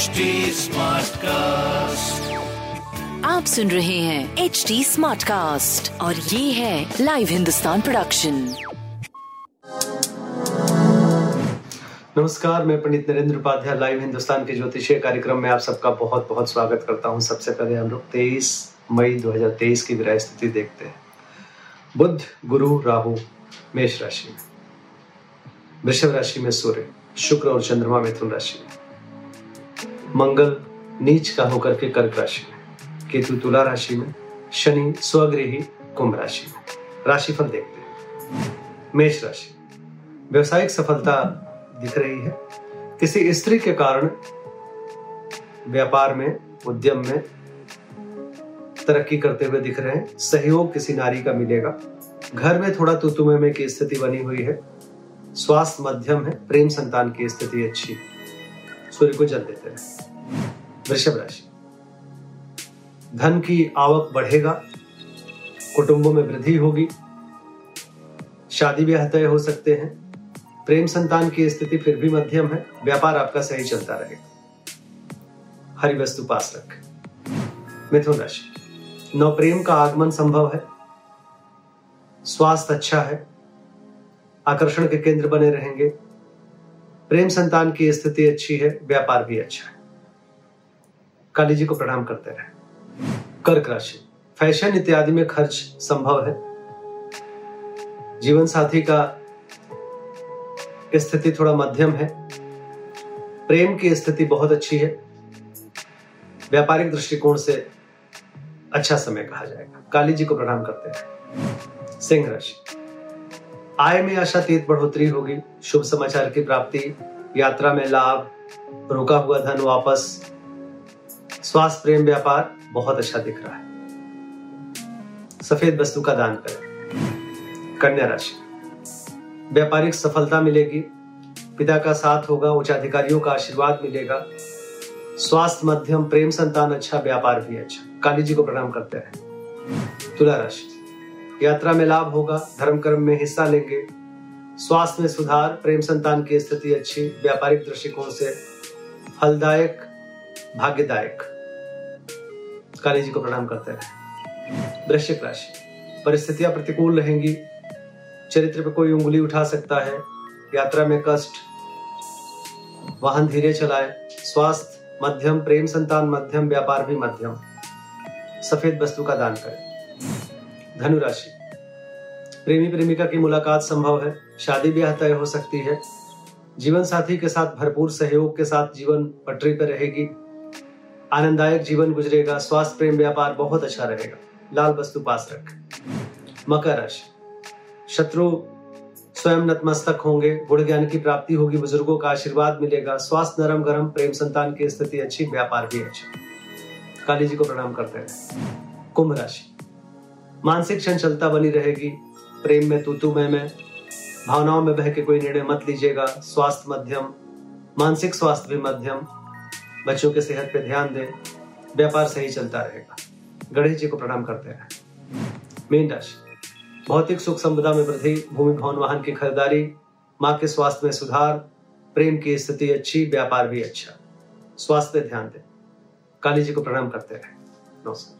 HD Smartcast. आप सुन रहे हैं एच डी स्मार्ट कास्ट और ये है लाइव हिंदुस्तान प्रोडक्शन नमस्कार मैं पंडित नरेंद्र उपाध्याय लाइव हिंदुस्तान के ज्योतिषीय कार्यक्रम में आप सबका बहुत बहुत स्वागत करता हूँ। सबसे पहले हम लोग 23 मई 2023 की विराय स्थिति देखते हैं। बुद्ध गुरु राहु मेष राशि में। वृषभ राशि में सूर्य शुक्र और चंद्रमा मिथुन राशि में। मंगल नीच का होकर के कर्क राशि में, केतु तुला राशि में, शनि स्वगृही कुंभ राशि में, राशिफल देखते हैं। मेष राशि, व्यवसायिक सफलता दिख रही है। किसी स्त्री के कारण व्यापार में, उद्यम में तरक्की करते हुए दिख रहे हैं। सहयोग किसी नारी का मिलेगा। घर में थोड़ा तुतुमे में की स्थिति बनी हुई है। स्वास्थ्य मध्यम है, प्रेम संतान की स्थिति अच्छी सूर्य को जल देते रहे वृषभ राशि। धन की आवक बढ़ेगा, कुटुंबों में वृद्धि होगी, शादी ब्याह तय हो सकते हैं, प्रेम संतान की स्थिति फिर भी मध्यम है, व्यापार आपका सही चलता रहेगा। हरी वस्तु पास रखें। मिथुन राशि। नव प्रेम का आगमन संभव है। स्वास्थ्य अच्छा है। आकर्षण के केंद्र बने रहेंगे। प्रेम संतान की स्थिति अच्छी है, व्यापार भी अच्छा है। काली जी को प्रणाम करते रहे। कर्क राशि, फ़ैशन इत्यादि में खर्च संभव है। जीवन साथी का स्थिति थोड़ा मध्यम है। प्रेम की स्थिति बहुत अच्छी है। व्यापारिक दृष्टिकोण से अच्छा समय कहा जाएगा। काली जी को प्रणाम करते हैं सिंह राशि आय में आशातीत बढ़ोतरी होगी शुभ समाचार की प्राप्ति। यात्रा में लाभ, रुका हुआ धन वापस। स्वास्थ्य, प्रेम, व्यापार, बहुत अच्छा दिख रहा है। सफ़ेद वस्तु का दान करें। कन्या राशि। व्यापारिक सफलता मिलेगी। पिता का साथ होगा, उच्च अधिकारियों का आशीर्वाद मिलेगा। स्वास्थ्य, मध्यम, प्रेम, संतान अच्छा व्यापार भी अच्छा। काली जी को प्रणाम करते हैं तुला राशि। यात्रा में लाभ होगा धर्म कर्म में हिस्सा लेंगे। स्वास्थ्य में सुधार, प्रेम संतान की स्थिति अच्छी, व्यापारिक दृष्टिकोण से फलदायक, भाग्यदायक। काली जी को प्रणाम करते रहे। वृश्चिक राशि, परिस्थितियाँ प्रतिकूल रहेंगी। चरित्र पर कोई उंगली उठा सकता है। यात्रा में कष्ट, वाहन धीरे चलाए। स्वास्थ्य, मध्यम, प्रेम संतान मध्यम, व्यापार भी मध्यम। सफ़ेद वस्तु का दान करें। धनु राशि प्रेमी प्रेमिका की मुलाकात संभव है शादी ब्याह तय हो सकती है। जीवन साथी के साथ भरपूर सहयोग के साथ जीवन पटरी पर रहेगी। आनंददायक जीवन गुजरेगा, स्वास्थ्य, प्रेम, व्यापार बहुत अच्छा रहेगा। लाल वस्तु पास रख। मकर राशि। शत्रु स्वयं नतमस्तक होंगे, गुण ज्ञान की प्राप्ति होगी, बुज़ुर्गों का आशीर्वाद मिलेगा, स्वास्थ्य नरम गरम प्रेम संतान की स्थिति अच्छी, व्यापार भी अच्छा। काली जी को प्रणाम करते हैं। कुंभ राशि। मानसिक चंचलता बनी रहेगी। प्रेम में तूतु में। में भावनाओं में बह के कोई निर्णय मत लीजिएगा। स्वास्थ्य मध्यम। मानसिक स्वास्थ्य भी मध्यम। बच्चों के सेहत पे ध्यान दें। व्यापार सही चलता रहेगा। गणेश जी को प्रणाम करते हैं। मीन राशि। भौतिक सुख संपदा में वृद्धि, भूमि, भवन, वाहन की खरीदारी, माँ के स्वास्थ्य में सुधार, प्रेम की स्थिति अच्छी, व्यापार भी अच्छा। स्वास्थ्य पे ध्यान दें। काली जी को प्रणाम करते रहे नमस्कार।